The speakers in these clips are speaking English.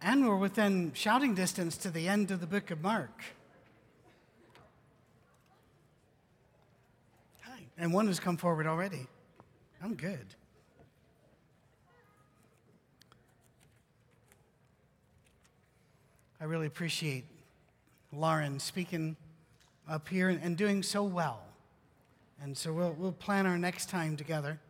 And we're within shouting distance to the end of the book of Mark. Hi. And one has come forward already. I'm good. I really appreciate Lauren speaking up here and, doing so well. And so we'll, we'll plan our next time together.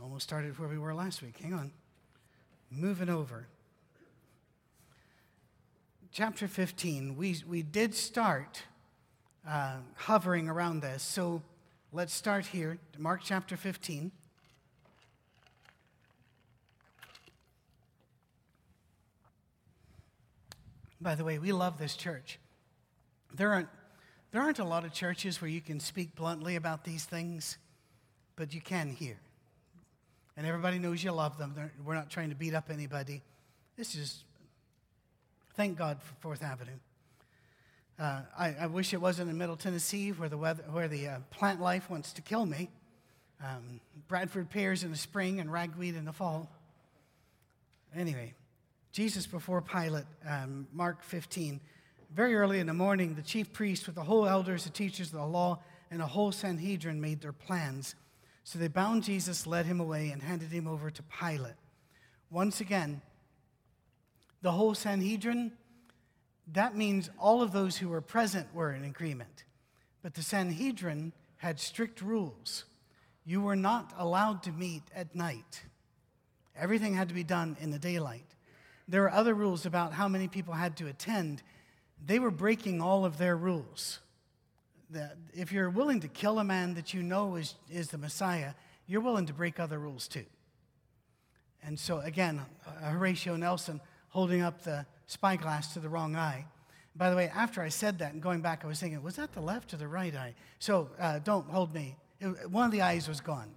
Almost, started where we were last week. Hang on. Moving over. Chapter 15, we, we did start uh, hovering around this. So let's start here. Mark chapter 15. By the way, we love this church. There aren't, there aren't a lot of churches where you can speak bluntly about these things, but you can here. And everybody knows you love them. They're, we're not trying to beat up anybody. This is, thank God for Fourth Avenue. Uh, I, I, wish it wasn't in Middle Tennessee where the, weather, where the uh, plant life wants to kill me. Um, Bradford pears in the spring and ragweed in the fall. Anyway, Jesus before Pilate, um, Mark 15. Very early in the morning, the chief priests with the whole elders, the teachers of the law, and the whole Sanhedrin made their plans. So they bound Jesus, led him away, and handed him over to Pilate. Once again, the whole Sanhedrin, that means all of those who were present were in agreement. But the Sanhedrin had strict rules. You were not allowed to meet at night, everything had to be done in the daylight. There were other rules about how many people had to attend. They were breaking all of their rules. That if you're willing to kill a man that you know is, is the Messiah, you're willing to break other rules too. And so, again, uh, Horatio Nelson holding up the spyglass to the wrong eye. By the way, after I said that and going back, I was thinking, was that the left or the right eye? So uh, don't hold me. It, one of the eyes was gone.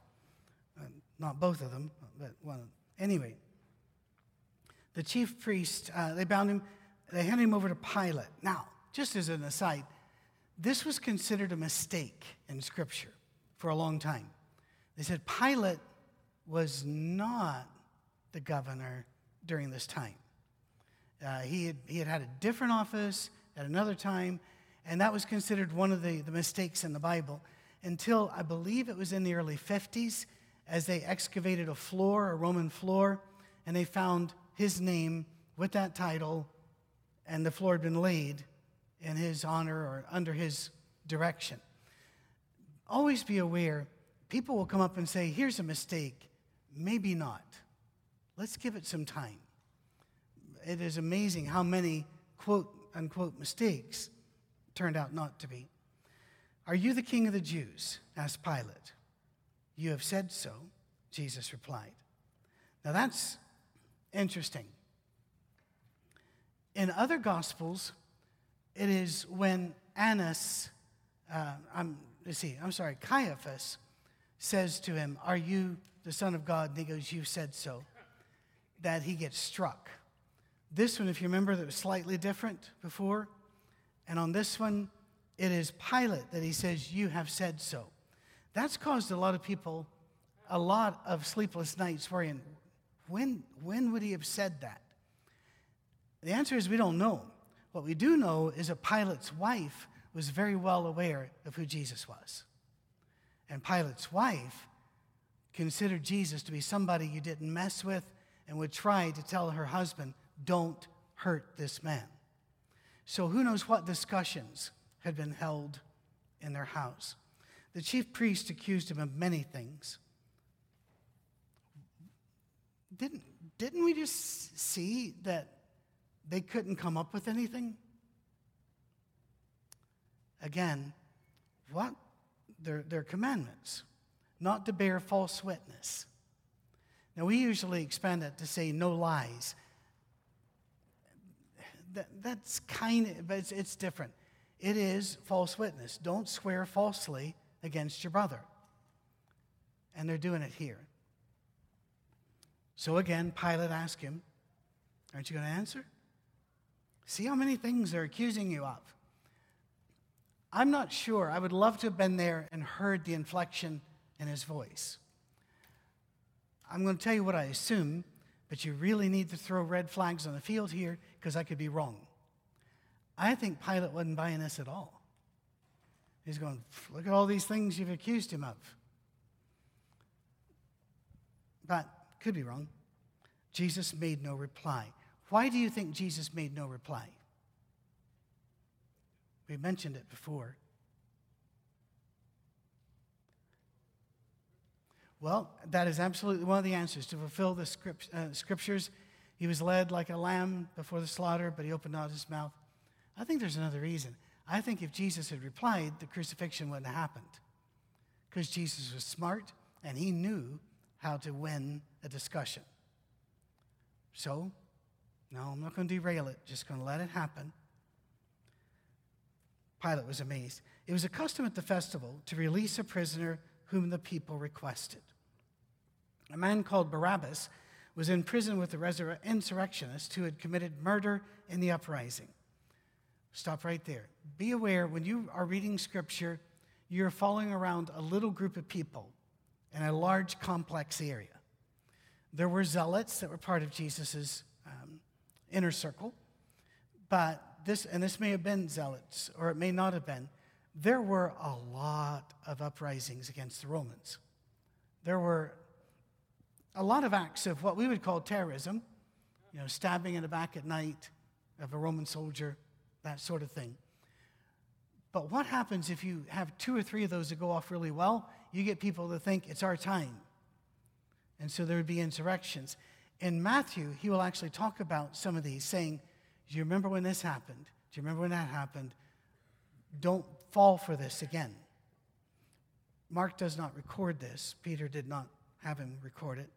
Uh, not both of them, but one. Anyway, the chief priest, uh, they bound him, they handed him over to Pilate. Now, just as an aside, this was considered a mistake in Scripture for a long time. They said Pilate was not the governor during this time. Uh, he, had, he had had a different office at another time, and that was considered one of the, the mistakes in the Bible until I believe it was in the early 50s as they excavated a floor, a Roman floor, and they found his name with that title, and the floor had been laid in his honor or under his direction. Always be aware, people will come up and say, Here's a mistake. Maybe not. Let's give it some time. It is amazing how many quote unquote mistakes turned out not to be. Are you the king of the Jews? asked Pilate. You have said so, Jesus replied. Now that's interesting. In other gospels, it is when Annas, uh, I'm, let's see, I'm sorry, Caiaphas says to him, Are you the Son of God? And he goes, You said so. That he gets struck. This one, if you remember, that was slightly different before. And on this one, it is Pilate that he says, You have said so. That's caused a lot of people a lot of sleepless nights worrying, when, when would he have said that? The answer is we don't know. What we do know is that Pilate's wife was very well aware of who Jesus was. And Pilate's wife considered Jesus to be somebody you didn't mess with and would try to tell her husband, don't hurt this man. So who knows what discussions had been held in their house. The chief priest accused him of many things. Didn't, didn't we just see that they couldn't come up with anything? Again, what? Their, their commandments, not to bear false witness. Now, we usually expand that to say no lies. That, that's kind of, but it's, it's different. It is false witness. Don't swear falsely against your brother. And they're doing it here. So again, Pilate asked him, Aren't you going to answer? See how many things they're accusing you of. I'm not sure. I would love to have been there and heard the inflection in his voice. I'm going to tell you what I assume, but you really need to throw red flags on the field here because I could be wrong. I think Pilate wasn't buying this at all. He's going, look at all these things you've accused him of. But could be wrong. Jesus made no reply. Why do you think Jesus made no reply? We mentioned it before. Well, that is absolutely one of the answers. To fulfill the script, uh, scriptures, he was led like a lamb before the slaughter, but he opened not his mouth. I think there's another reason. I think if Jesus had replied, the crucifixion wouldn't have happened. Because Jesus was smart and he knew how to win a discussion. So, no, I'm not going to derail it, just going to let it happen. Pilate was amazed. It was a custom at the festival to release a prisoner whom the people requested. A man called Barabbas was in prison with the insurrectionists who had committed murder in the uprising. Stop right there. Be aware when you are reading scripture, you're following around a little group of people in a large, complex area. There were zealots that were part of Jesus' um, inner circle, but this, and this may have been zealots, or it may not have been, there were a lot of uprisings against the Romans. There were a lot of acts of what we would call terrorism, you know, stabbing in the back at night of a Roman soldier, that sort of thing. But what happens if you have two or three of those that go off really well? You get people to think it's our time. And so there would be insurrections. In Matthew, he will actually talk about some of these, saying, Do you remember when this happened? Do you remember when that happened? Don't fall for this again. Mark does not record this. Peter did not have him record it.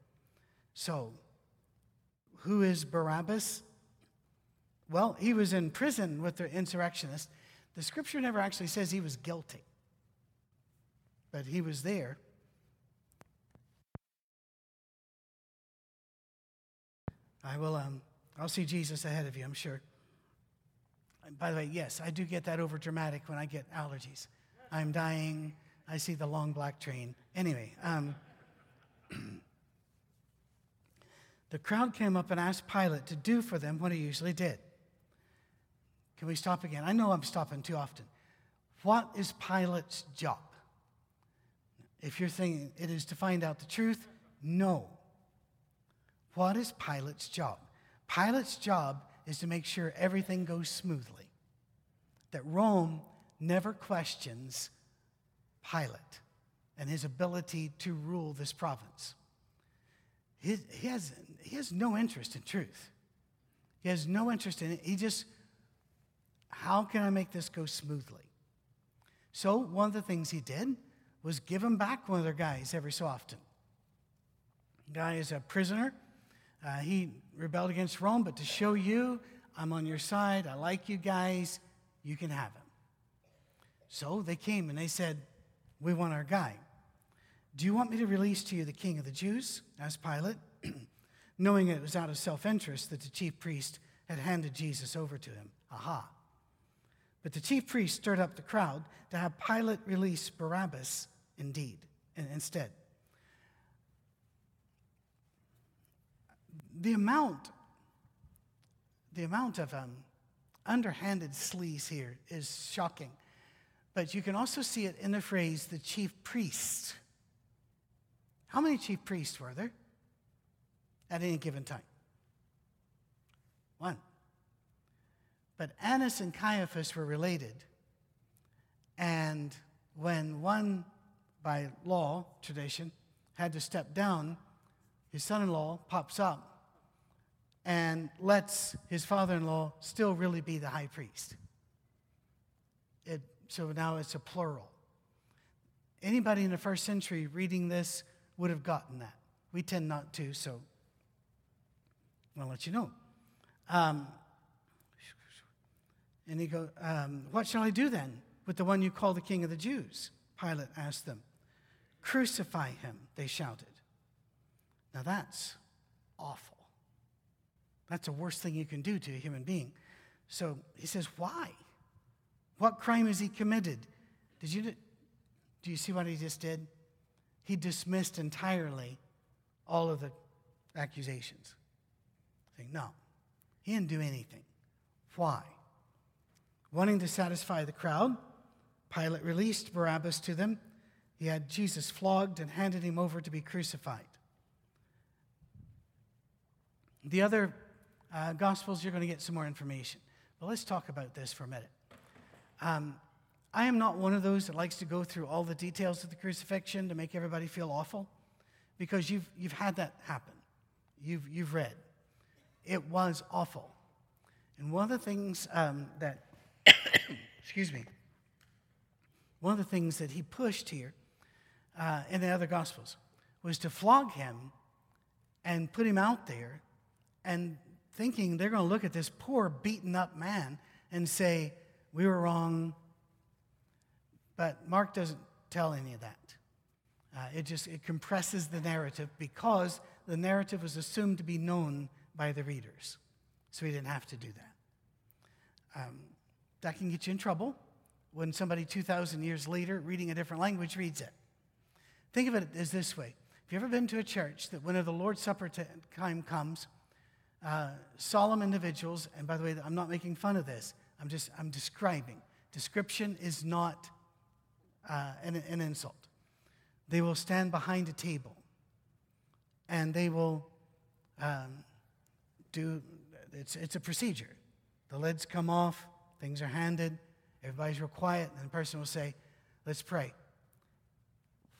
So, who is Barabbas? Well, he was in prison with the insurrectionists. The scripture never actually says he was guilty, but he was there. I will, um, I'll see Jesus ahead of you, I'm sure. By the way, yes, I do get that over dramatic when I get allergies. I'm dying. I see the long black train. Anyway, um, the crowd came up and asked Pilate to do for them what he usually did. Can we stop again? I know I'm stopping too often. What is Pilate's job? If you're thinking it is to find out the truth, no. What is Pilate's job? Pilate's job is to make sure everything goes smoothly, that Rome never questions Pilate and his ability to rule this province. He, he, has, he has no interest in truth. He has no interest in it. He just, how can I make this go smoothly? So, one of the things he did was give him back one of their guys every so often. Guy is a prisoner. Uh, he rebelled against Rome, but to show you I'm on your side, I like you guys, you can have him. So they came and they said, We want our guy. Do you want me to release to you the king of the Jews? asked Pilate, knowing it was out of self interest that the chief priest had handed Jesus over to him. Aha. But the chief priest stirred up the crowd to have Pilate release Barabbas indeed, instead. The amount, the amount of um, underhanded sleaze here is shocking. But you can also see it in the phrase the chief priest. How many chief priests were there at any given time? One. But Annas and Caiaphas were related. And when one, by law, tradition, had to step down, his son in law pops up and lets his father in law still really be the high priest. It, so now it's a plural. Anybody in the first century reading this would have gotten that. We tend not to, so I'll let you know. Um, and he goes, um, What shall I do then with the one you call the king of the Jews? Pilate asked them. Crucify him, they shouted. Now that's awful. That's the worst thing you can do to a human being. So he says, Why? What crime has he committed? Did you, do you see what he just did? He dismissed entirely all of the accusations. Saying, no, he didn't do anything. Why? Wanting to satisfy the crowd, Pilate released Barabbas to them. He had Jesus flogged and handed him over to be crucified. The other uh, Gospels, you're going to get some more information. But let's talk about this for a minute. Um, I am not one of those that likes to go through all the details of the crucifixion to make everybody feel awful because you've, you've had that happen. You've, you've read. It was awful. And one of the things um, that, excuse me, one of the things that he pushed here uh, in the other Gospels was to flog him and put him out there and thinking they're going to look at this poor, beaten up man and say, We were wrong. But Mark doesn't tell any of that. Uh, it just it compresses the narrative because the narrative was assumed to be known by the readers. So he didn't have to do that. Um, that can get you in trouble when somebody 2,000 years later, reading a different language, reads it. Think of it as this way. Have you ever been to a church that when the Lord's Supper time comes, uh, solemn individuals, and by the way, I'm not making fun of this, I'm just I'm describing. Description is not uh, an, an insult. They will stand behind a table and they will um, do, it's, it's a procedure. The lids come off, things are handed, everybody's real quiet, and the person will say, Let's pray.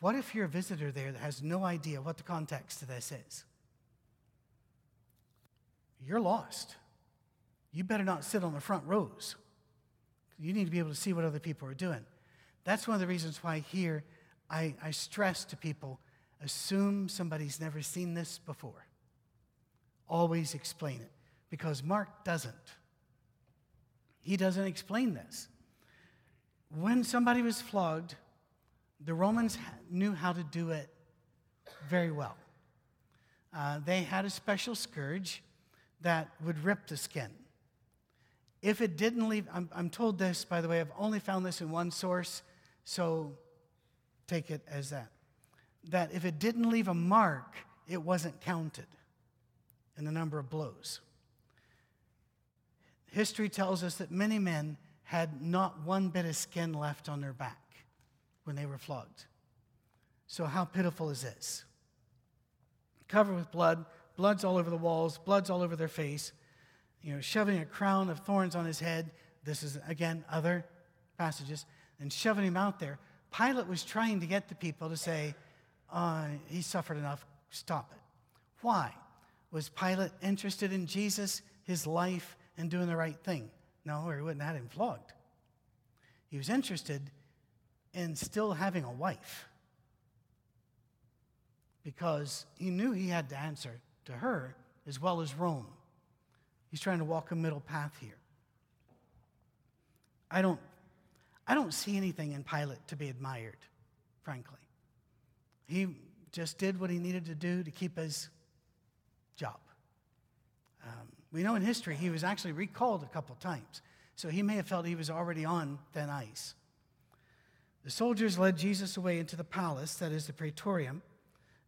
What if you're a visitor there that has no idea what the context of this is? You're lost. You better not sit on the front rows. You need to be able to see what other people are doing. That's one of the reasons why here I, I stress to people assume somebody's never seen this before. Always explain it because Mark doesn't. He doesn't explain this. When somebody was flogged, the Romans knew how to do it very well. Uh, they had a special scourge that would rip the skin. If it didn't leave, I'm, I'm told this, by the way, I've only found this in one source, so take it as that. That if it didn't leave a mark, it wasn't counted in the number of blows. History tells us that many men had not one bit of skin left on their back when they were flogged. So, how pitiful is this? Covered with blood, blood's all over the walls, blood's all over their face, you know, shoving a crown of thorns on his head. This is, again, other passages and shoving him out there. Pilate was trying to get the people to say, uh, he suffered enough, stop it. Why? Was Pilate interested in Jesus, his life, and doing the right thing? No, or he wouldn't have had him flogged. He was interested in still having a wife because he knew he had to answer to her as well as Rome. He's trying to walk a middle path here. I don't I don't see anything in Pilate to be admired, frankly. He just did what he needed to do to keep his job. Um, we know in history he was actually recalled a couple times, so he may have felt he was already on thin ice. The soldiers led Jesus away into the palace, that is the praetorium,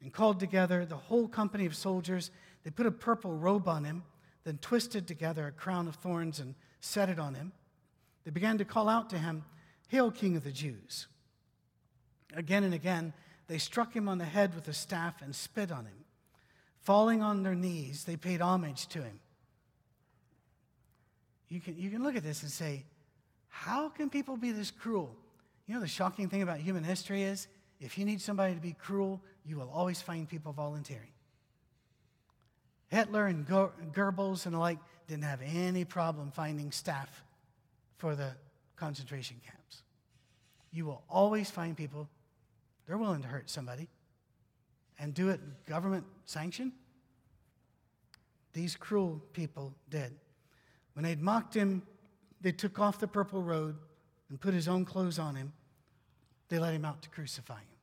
and called together the whole company of soldiers. They put a purple robe on him, then twisted together a crown of thorns and set it on him. They began to call out to him, Hail, King of the Jews! Again and again, they struck him on the head with a staff and spit on him. Falling on their knees, they paid homage to him. You can, you can look at this and say, How can people be this cruel? You know, the shocking thing about human history is if you need somebody to be cruel, you will always find people volunteering. Hitler and Goebbels and the like didn't have any problem finding staff for the concentration camps. You will always find people, they're willing to hurt somebody and do it government sanction. These cruel people did. When they'd mocked him, they took off the purple robe and put his own clothes on him. They let him out to crucify him.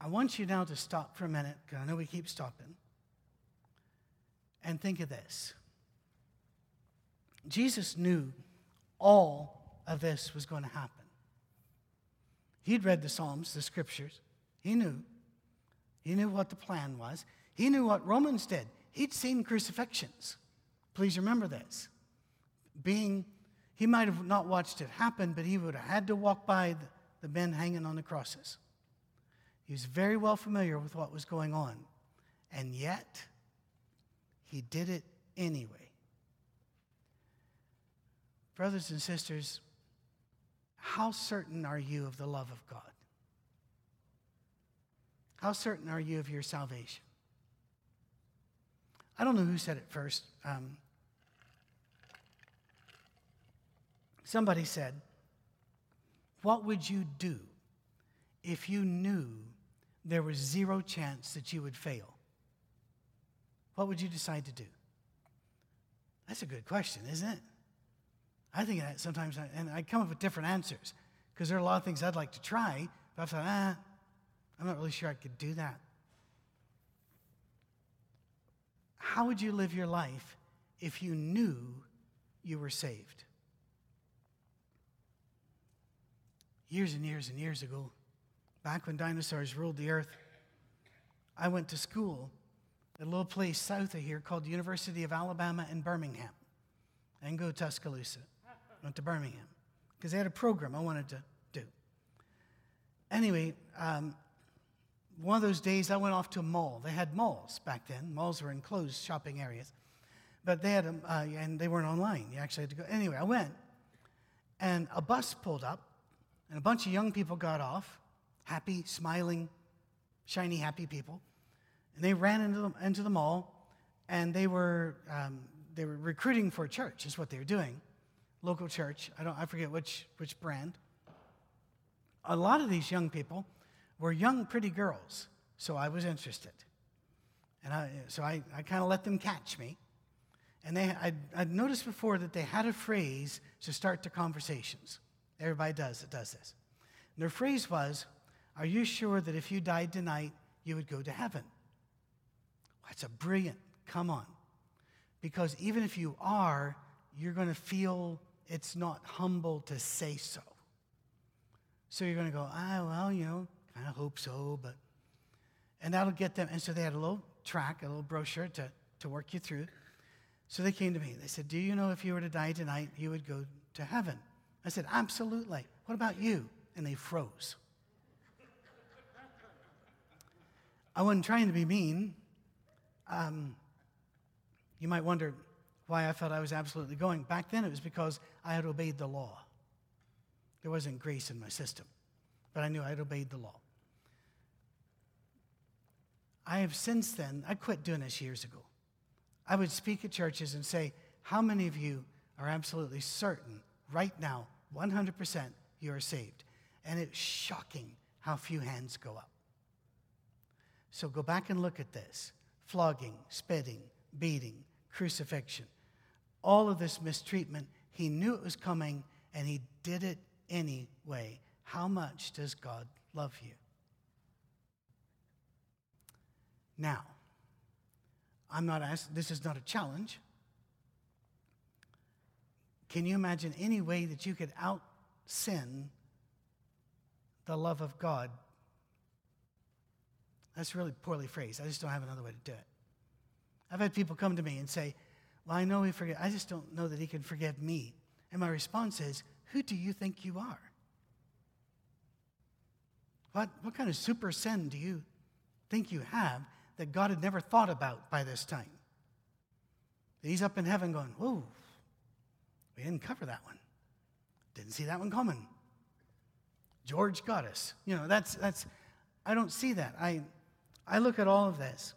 I want you now to stop for a minute, because I know we keep stopping, and think of this. Jesus knew all of this was going to happen. He'd read the Psalms, the scriptures. He knew. He knew what the plan was. He knew what Romans did. He'd seen crucifixions. Please remember this. Being, he might have not watched it happen, but he would have had to walk by the, the men hanging on the crosses. He was very well familiar with what was going on. And yet, he did it anyway. Brothers and sisters, how certain are you of the love of God? How certain are you of your salvation? I don't know who said it first. Um, somebody said, What would you do if you knew there was zero chance that you would fail? What would you decide to do? That's a good question, isn't it? I think that sometimes, I, and I come up with different answers because there are a lot of things I'd like to try, but I thought, ah, I'm not really sure I could do that. How would you live your life if you knew you were saved? Years and years and years ago, back when dinosaurs ruled the earth, I went to school at a little place south of here called the University of Alabama in Birmingham. Didn't go Tuscaloosa. Went to Birmingham because they had a program I wanted to do. Anyway, um, one of those days I went off to a mall. They had malls back then. Malls were enclosed shopping areas. But they had them, uh, and they weren't online. You actually had to go. Anyway, I went, and a bus pulled up, and a bunch of young people got off, happy, smiling, shiny, happy people. And they ran into the, into the mall, and they were, um, they were recruiting for a church, is what they were doing. Local church. I, don't, I forget which, which brand. A lot of these young people were young, pretty girls, so I was interested. And I, so I, I kind of let them catch me. And they, I'd, I'd noticed before that they had a phrase to start the conversations. Everybody does it does this. And their phrase was, Are you sure that if you died tonight, you would go to heaven? That's a brilliant, come on. Because even if you are, you're going to feel it's not humble to say so. So you're going to go, ah, well, you know, kind of hope so, but. And that'll get them. And so they had a little track, a little brochure to, to work you through. So they came to me. They said, Do you know if you were to die tonight, you would go to heaven? I said, Absolutely. What about you? And they froze. I wasn't trying to be mean. Um, you might wonder why I felt I was absolutely going. Back then, it was because I had obeyed the law. There wasn't grace in my system, but I knew I had obeyed the law. I have since then, I quit doing this years ago. I would speak at churches and say, How many of you are absolutely certain right now, 100%, you are saved? And it's shocking how few hands go up. So go back and look at this flogging, spitting, beating, crucifixion. All of this mistreatment, he knew it was coming and he did it anyway. How much does God love you? Now, I'm not asking, this is not a challenge. Can you imagine any way that you could out sin the love of God? That's really poorly phrased. I just don't have another way to do it. I've had people come to me and say, Well, I know he forget. I just don't know that he can forgive me. And my response is, Who do you think you are? What, what kind of super sin do you think you have that God had never thought about by this time. He's up in heaven going, Whoa, we didn't cover that one. Didn't see that one coming. George got us. You know, that's, that's I don't see that. I, I look at all of this,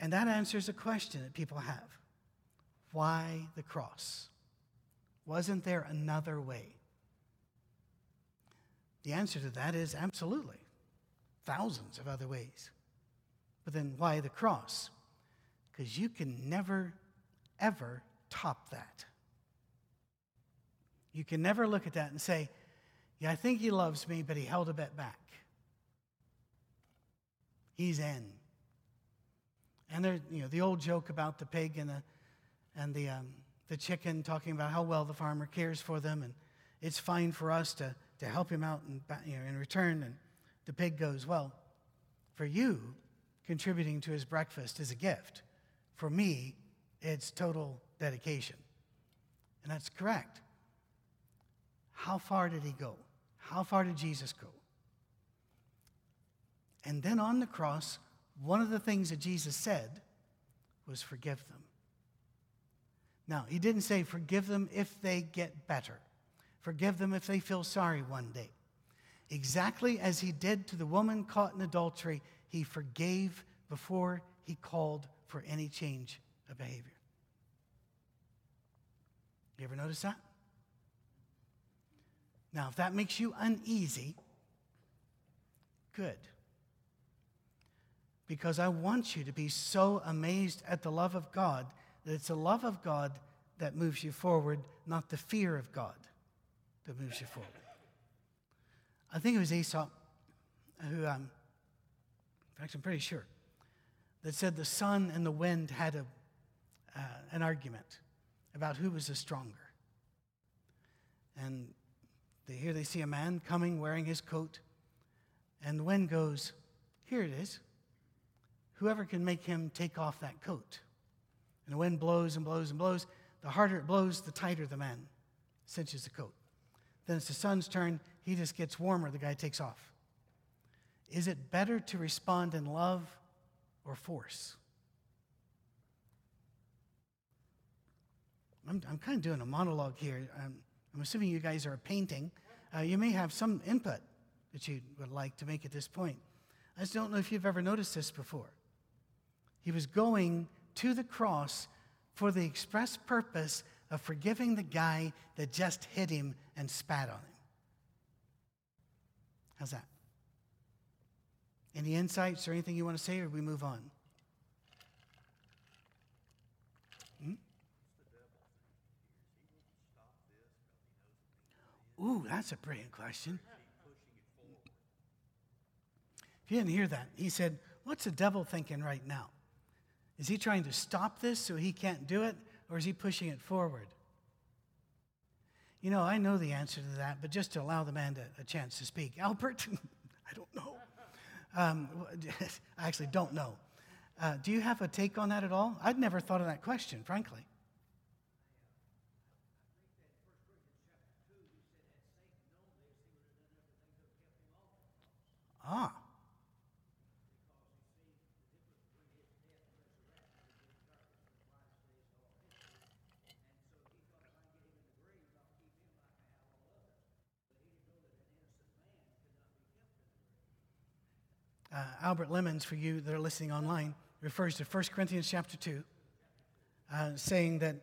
and that answers a question that people have Why the cross? Wasn't there another way? The answer to that is absolutely. Thousands of other ways. But then why the cross? Because you can never, ever top that. You can never look at that and say, yeah, I think he loves me, but he held a bit back. He's in. And there, you know, the old joke about the pig and the, and the, um, the chicken talking about how well the farmer cares for them, and it's fine for us to, to help him out you know, in return. And the pig goes, Well, For you, contributing to his breakfast is a gift. For me, it's total dedication. And that's correct. How far did he go? How far did Jesus go? And then on the cross, one of the things that Jesus said was forgive them. Now, he didn't say forgive them if they get better, forgive them if they feel sorry one day. Exactly as he did to the woman caught in adultery, he forgave before he called for any change of behavior. You ever notice that? Now, if that makes you uneasy, good. Because I want you to be so amazed at the love of God that it's the love of God that moves you forward, not the fear of God that moves you forward. I think it was Aesop who, um, in fact, I'm pretty sure, that said the sun and the wind had a, uh, an argument about who was the stronger. And they, here they see a man coming wearing his coat, and the wind goes, Here it is. Whoever can make him take off that coat. And the wind blows and blows and blows. The harder it blows, the tighter the man cinches the coat. Then it's the sun's turn. He just gets warmer. The guy takes off. Is it better to respond in love or force? I'm, I'm kind of doing a monologue here. I'm, I'm assuming you guys are painting. Uh, you may have some input that you would like to make at this point. I just don't know if you've ever noticed this before. He was going to the cross for the express purpose of forgiving the guy that just hit him and spat on him. How's that? Any insights or anything you want to say, or we move on? Hmm? Ooh, that's a brilliant question. If you didn't hear that, he said, What's the devil thinking right now? Is he trying to stop this so he can't do it, or is he pushing it forward? You know, I know the answer to that, but just to allow the man to, a chance to speak. Albert, I don't know. Um, I actually don't know. Uh, do you have a take on that at all? I'd never thought of that question, frankly. Ah. Uh, Albert Lemons, for you that are listening online, refers to 1 Corinthians chapter 2, uh, saying that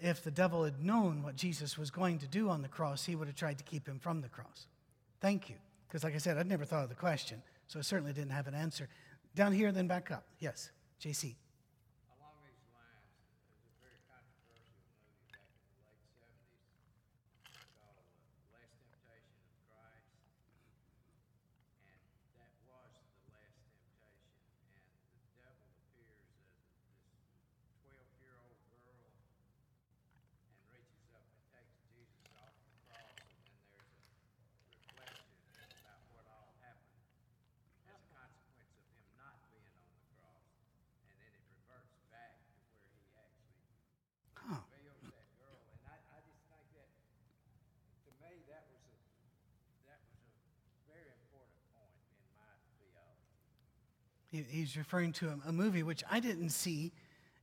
if the devil had known what Jesus was going to do on the cross, he would have tried to keep him from the cross. Thank you. Because, like I said, I'd never thought of the question, so I certainly didn't have an answer. Down here, then back up. Yes, JC. He's referring to a, movie which I didn't see.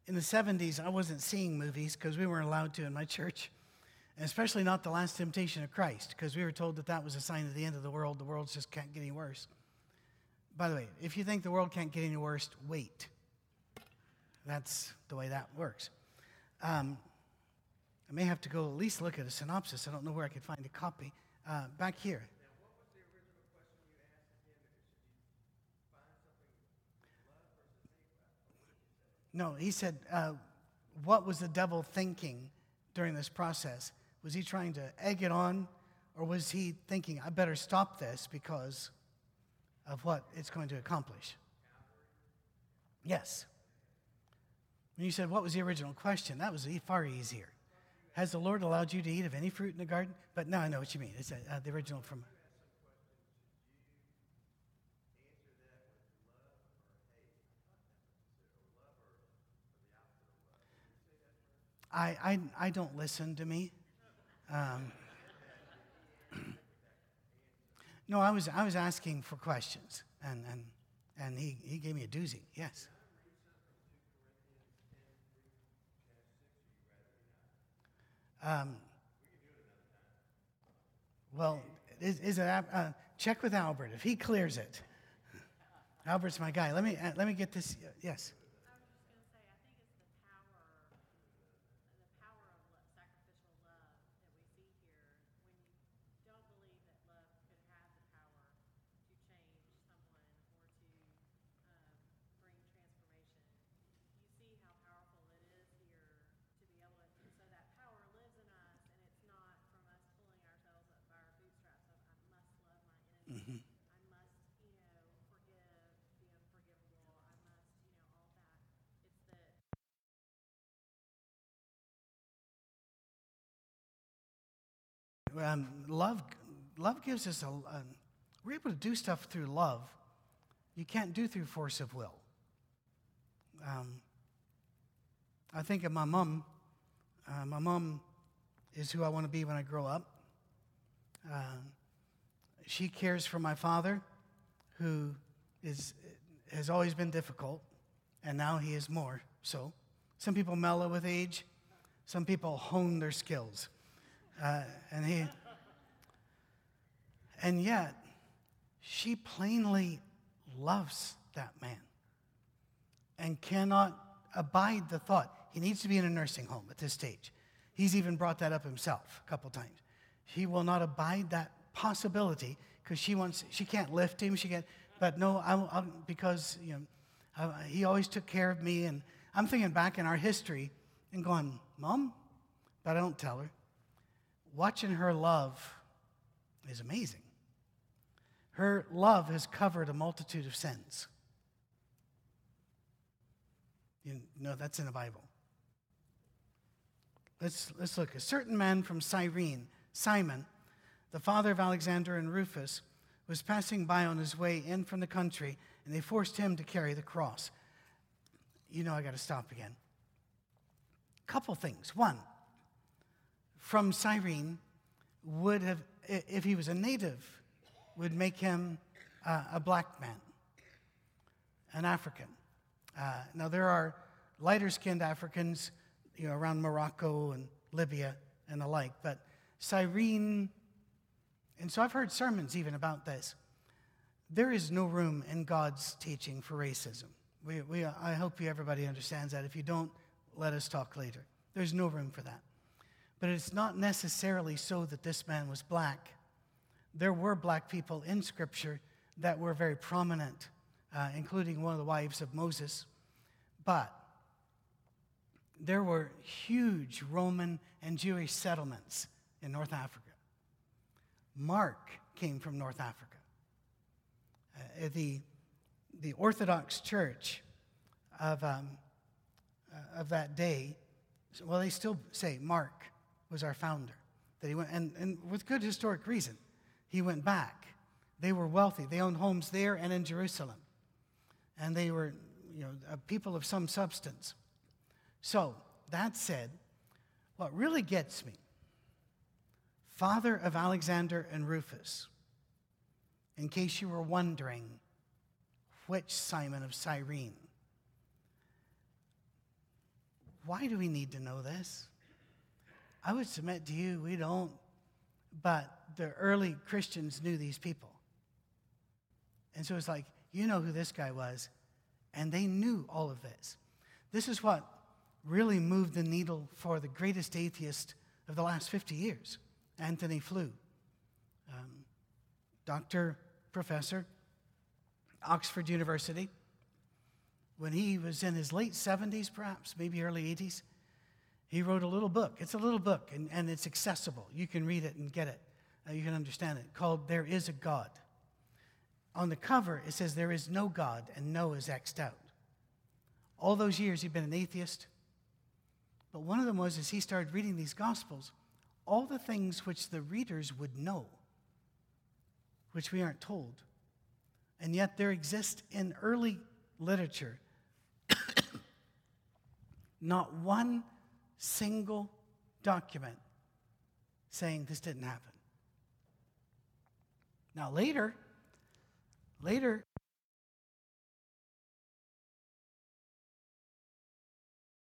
In the 70s, I wasn't seeing movies because we weren't allowed to in my church, and especially not The Last Temptation of Christ because we were told that that was a sign of the end of the world. The world just can't get any worse. By the way, if you think the world can't get any worse, wait. That's the way that works. Um, I may have to go at least look at a synopsis. I don't know where I could find a copy. Uh, back here. No, he said, uh, what was the devil thinking during this process? Was he trying to egg it on, or was he thinking, I better stop this because of what it's going to accomplish? Yes. When you said, What was the original question? That was far easier. Has the Lord allowed you to eat of any fruit in the garden? But now I know what you mean. It's uh, the original from. I, I, I don't listen to me. Um, no, I was, I was asking for questions, and, and, and he, he gave me a doozy. Yes. Um, well, is, is it, uh, check with Albert. If he clears it, Albert's my guy. Let me, uh, let me get this. Yes. Um, love, love gives us a, a, we're able to do stuff through love you can't do through force of will. Um, I think of my mom. Uh, my mom is who I want to be when I grow up. Uh, she cares for my father, who is, has always been difficult, and now he is more so. Some people mellow with age, some people hone their skills. Uh, and he, and yet, she plainly loves that man and cannot abide the thought. He needs to be in a nursing home at this stage. He's even brought that up himself a couple times. He will not abide that possibility because she wants, she can't lift him. She can't, but no, I'm, I'm, because you know, he always took care of me. And I'm thinking back in our history and going, Mom, but I don't tell her watching her love is amazing. Her love has covered a multitude of sins. You know, that's in the Bible. Let's, let's look. A certain man from Cyrene, Simon, the father of Alexander and Rufus, was passing by on his way in from the country, and they forced him to carry the cross. You know, I got to stop again. Couple things. One, from Cyrene would have, if he was a native, would make him uh, a black man, an African. Uh, now, there are lighter skinned Africans you know, around Morocco and Libya and the like, but Cyrene, and so I've heard sermons even about this. There is no room in God's teaching for racism. We, we, I hope everybody understands that. If you don't, let us talk later. There's no room for that. But it's not necessarily so that this man was black. There were black people in Scripture that were very prominent, uh, including one of the wives of Moses. But there were huge Roman and Jewish settlements in North Africa. Mark came from North Africa. Uh, the, the Orthodox Church of, um, uh, of that day, well, they still say Mark was our founder. That he went, and, and with good historic reason, he went back. They were wealthy. They owned homes there and in Jerusalem. And they were, you know, a people of some substance. So, that said, what really gets me, father of Alexander and Rufus, in case you were wondering which Simon of Cyrene. Why do we need to know this? I would submit to you, we don't. But the early Christians knew these people. And so it's like, you know who this guy was. And they knew all of this. This is what really moved the needle for the greatest atheist of the last 50 years, Antony Flew. Um, doctor, professor, Oxford University. When he was in his late 70s, perhaps, maybe early 80s, he wrote a little book. It's a little book, and, and it's accessible. You can read it and get it. Uh, you can understand it, called There Is a God. On the cover, it says, There is no God, and no is X'd out. All those years, he'd been an atheist. But one of them was, as he started reading these Gospels, all the things which the readers would know, which we aren't told. And yet, there exist in early literature not one single document saying this didn't happen. Now, later, later,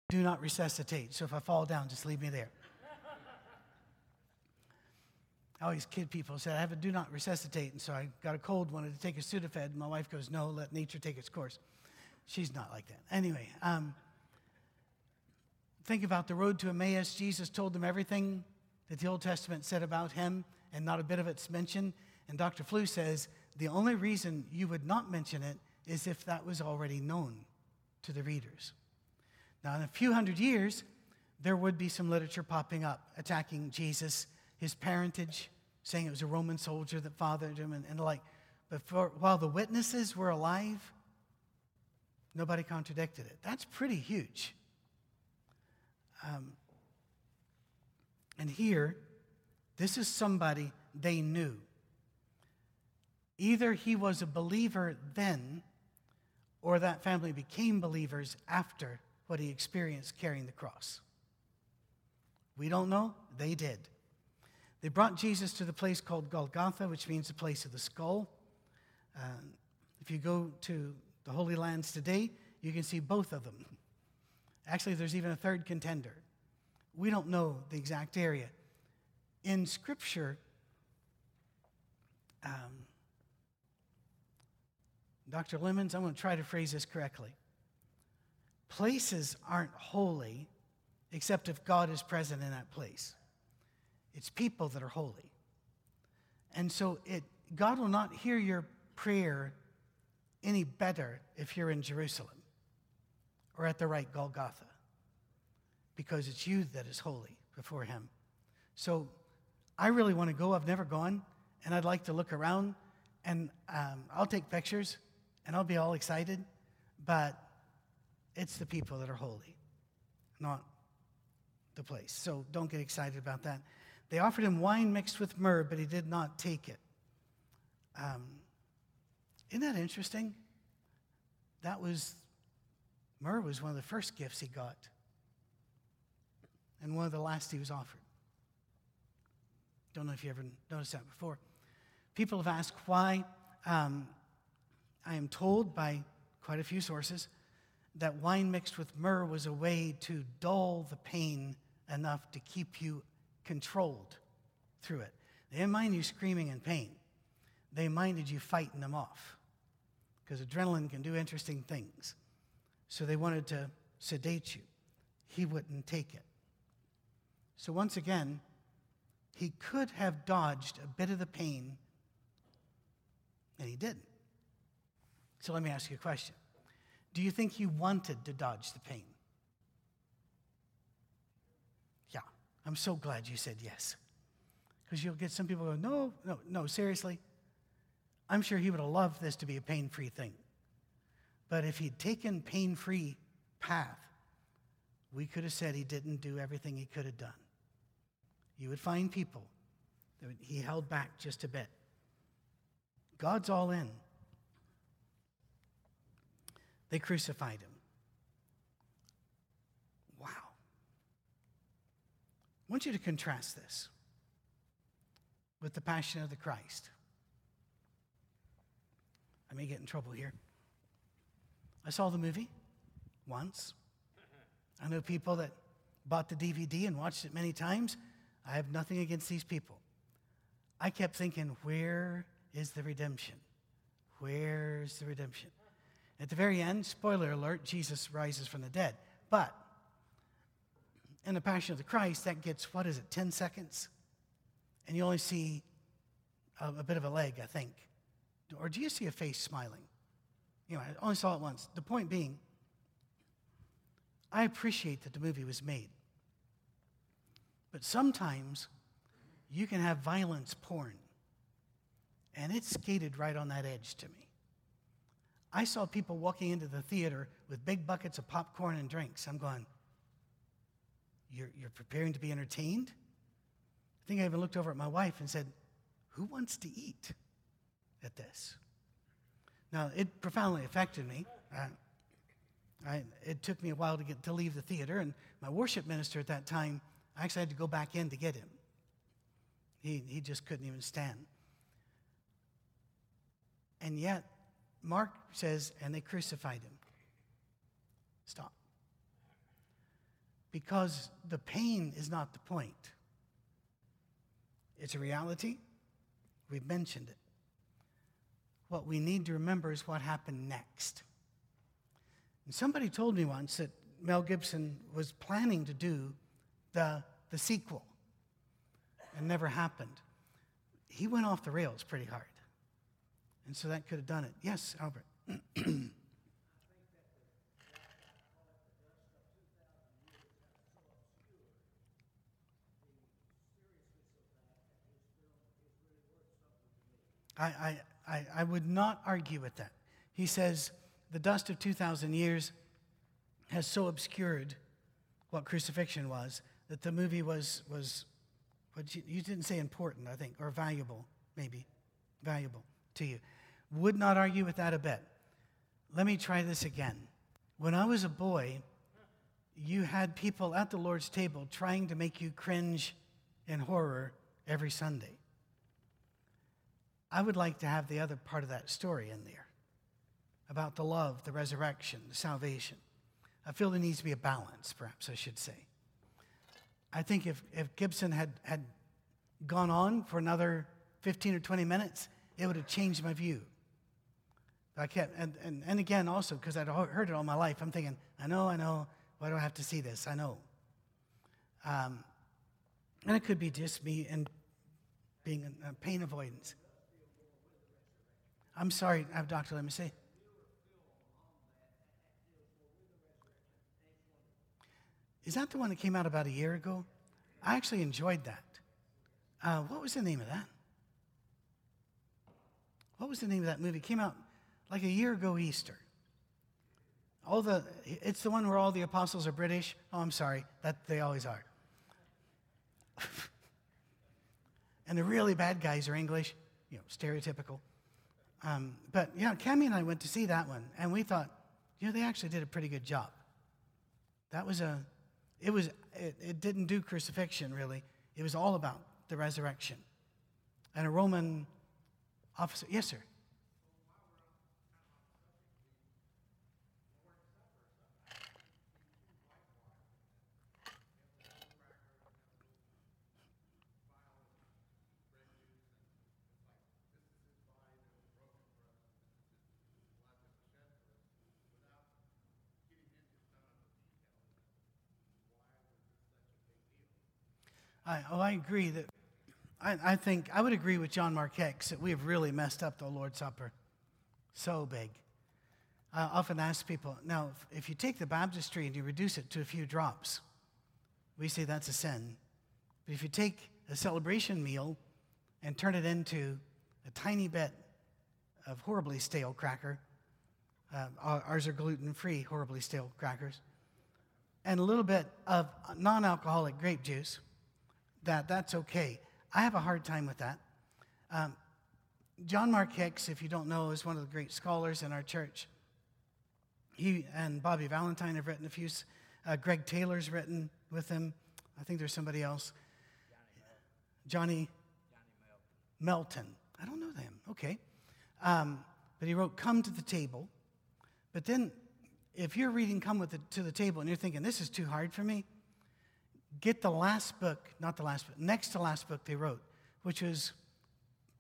do not resuscitate. So if I fall down, just leave me there. I always kid people, say, I have a do not resuscitate. And so I got a cold, wanted to take a Sudafed. And my wife goes, no, let nature take its course. She's not like that. Anyway, um, think about the road to Emmaus. Jesus told them everything that the Old Testament said about him, and not a bit of it's mentioned. And Dr. Flew says the only reason you would not mention it is if that was already known to the readers. Now, in a few hundred years, there would be some literature popping up attacking Jesus, his parentage, saying it was a Roman soldier that fathered him, and, and like. But for, while the witnesses were alive, nobody contradicted it. That's pretty huge. Um, and here, this is somebody they knew. Either he was a believer then, or that family became believers after what he experienced carrying the cross. We don't know. They did. They brought Jesus to the place called Golgotha, which means the place of the skull. Uh, if you go to the Holy Lands today, you can see both of them. Actually, there's even a third contender. We don't know the exact area. In Scripture, um, Dr. Lemons, I'm going to try to phrase this correctly. Places aren't holy except if God is present in that place. It's people that are holy. And so it, God will not hear your prayer any better if you're in Jerusalem or at the right Golgotha because it's you that is holy before Him. So I really want to go. I've never gone, and I'd like to look around, and um, I'll take pictures, and I'll be all excited, but it's the people that are holy, not the place. So don't get excited about that. They offered him wine mixed with myrrh, but he did not take it. Um, isn't that interesting? That was, myrrh was one of the first gifts he got, and one of the last he was offered. Don't know if you ever noticed that before. People have asked why. Um, I am told by quite a few sources that wine mixed with myrrh was a way to dull the pain enough to keep you controlled through it. They didn't mind you screaming in pain, they minded you fighting them off because adrenaline can do interesting things. So they wanted to sedate you. He wouldn't take it. So once again, he could have dodged a bit of the pain, and he didn't. So let me ask you a question Do you think he wanted to dodge the pain? Yeah, I'm so glad you said yes. Because you'll get some people go, no, no, no, seriously. I'm sure he would have loved this to be a pain free thing. But if he'd taken pain free path, we could have said he didn't do everything he could have done. You would find people that he held back just a bit. God's all in. They crucified him. Wow. I want you to contrast this with the Passion of the Christ. I may get in trouble here. I saw the movie once. I know people that bought the DVD and watched it many times. I have nothing against these people. I kept thinking, where is the redemption? Where's the redemption? At the very end, spoiler alert, Jesus rises from the dead. But in the Passion of the Christ, that gets, what is it, 10 seconds? And you only see a, a bit of a leg, I think. Or do you see a face smiling? You know, I only saw it once. The point being, I appreciate that the movie was made. But sometimes you can have violence porn, and it skated right on that edge to me. I saw people walking into the theater with big buckets of popcorn and drinks. I'm going, You're, you're preparing to be entertained? I think I even looked over at my wife and said, Who wants to eat at this? Now, it profoundly affected me. I, it took me a while to get to leave the theater, and my worship minister at that time, I actually had to go back in to get him. He, he just couldn't even stand. And yet, Mark says, and they crucified him. Stop. Because the pain is not the point. It's a reality. We've mentioned it. What we need to remember is what happened next. And somebody told me once that Mel Gibson was planning to do the, the sequel. It never happened. He went off the rails pretty hard. And so that could have done it. Yes, Albert. I, I, I would not argue with that. He says the dust of 2,000 years has so obscured what crucifixion was that the movie was, was what you, you didn't say important, I think, or valuable, maybe, valuable to you. Would not argue with that a bit. Let me try this again. When I was a boy, you had people at the Lord's table trying to make you cringe in horror every Sunday. I would like to have the other part of that story in there about the love, the resurrection, the salvation. I feel there needs to be a balance, perhaps I should say. I think if, if Gibson had, had gone on for another 15 or 20 minutes, it would have changed my view. But I kept, and, and, and again, also, because I'd heard it all my life, I'm thinking, I know, I know, why do I have to see this? I know. Um, and it could be just me and being a, a pain avoidance. I'm sorry, I have Dr. Let me say. Is that the one that came out about a year ago? I actually enjoyed that. Uh, what was the name of that? What was the name of that movie? It came out like a year ago Easter. All the, it's the one where all the apostles are British. Oh, I'm sorry, that they always are. and the really bad guys are English, you know, stereotypical. Um, but yeah, Cami and I went to see that one, and we thought, you know, they actually did a pretty good job. That was a, it was, it, it didn't do crucifixion really. It was all about the resurrection. And a Roman officer, yes, sir. I, oh, I agree that I, I think I would agree with John Hicks that we have really messed up the Lord's Supper. So big. I often ask people now, if, if you take the baptistry and you reduce it to a few drops, we say that's a sin. But if you take a celebration meal and turn it into a tiny bit of horribly stale cracker, uh, ours are gluten free, horribly stale crackers, and a little bit of non alcoholic grape juice, that, that's okay. I have a hard time with that. Um, John Mark Hicks, if you don't know, is one of the great scholars in our church. He and Bobby Valentine have written a few. Uh, Greg Taylor's written with him. I think there's somebody else. Johnny, Johnny Melton. Melton. I don't know them. Okay. Um, but he wrote Come to the Table. But then, if you're reading Come with the, to the Table and you're thinking, this is too hard for me, get the last book, not the last book, next to last book they wrote, which was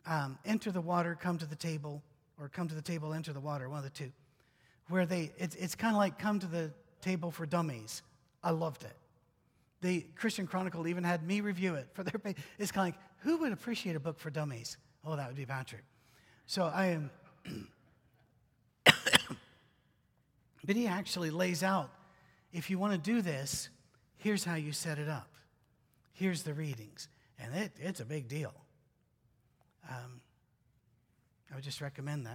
um, Enter the Water, Come to the Table, or Come to the Table, Enter the Water, one of the two, where they, it's, it's kind of like Come to the Table for Dummies. I loved it. The Christian Chronicle even had me review it for their page. It's kind of like, who would appreciate a book for dummies? Oh, that would be Patrick. So I am. but he actually lays out if you want to do this, Here's how you set it up. Here's the readings. And it, it's a big deal. Um, I would just recommend that.